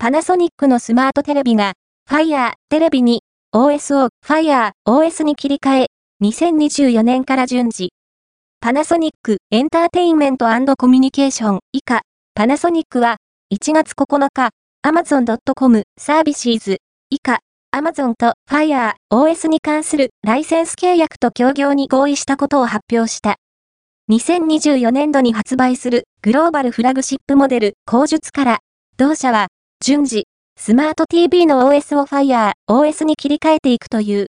パナソニックのスマートテレビが、Fire テレビに OS を Fire OS に切り替え、2024年から順次。パナソニックエンターテインメントコミュニケーション以下、パナソニックは1月9日、Amazon.com サービシーズ以下、Amazon と Fire OS に関するライセンス契約と協業に合意したことを発表した。2024年度に発売するグローバルフラグシップモデル口述から、同社は順次、スマート TV の OS を Fire OS に切り替えていくという。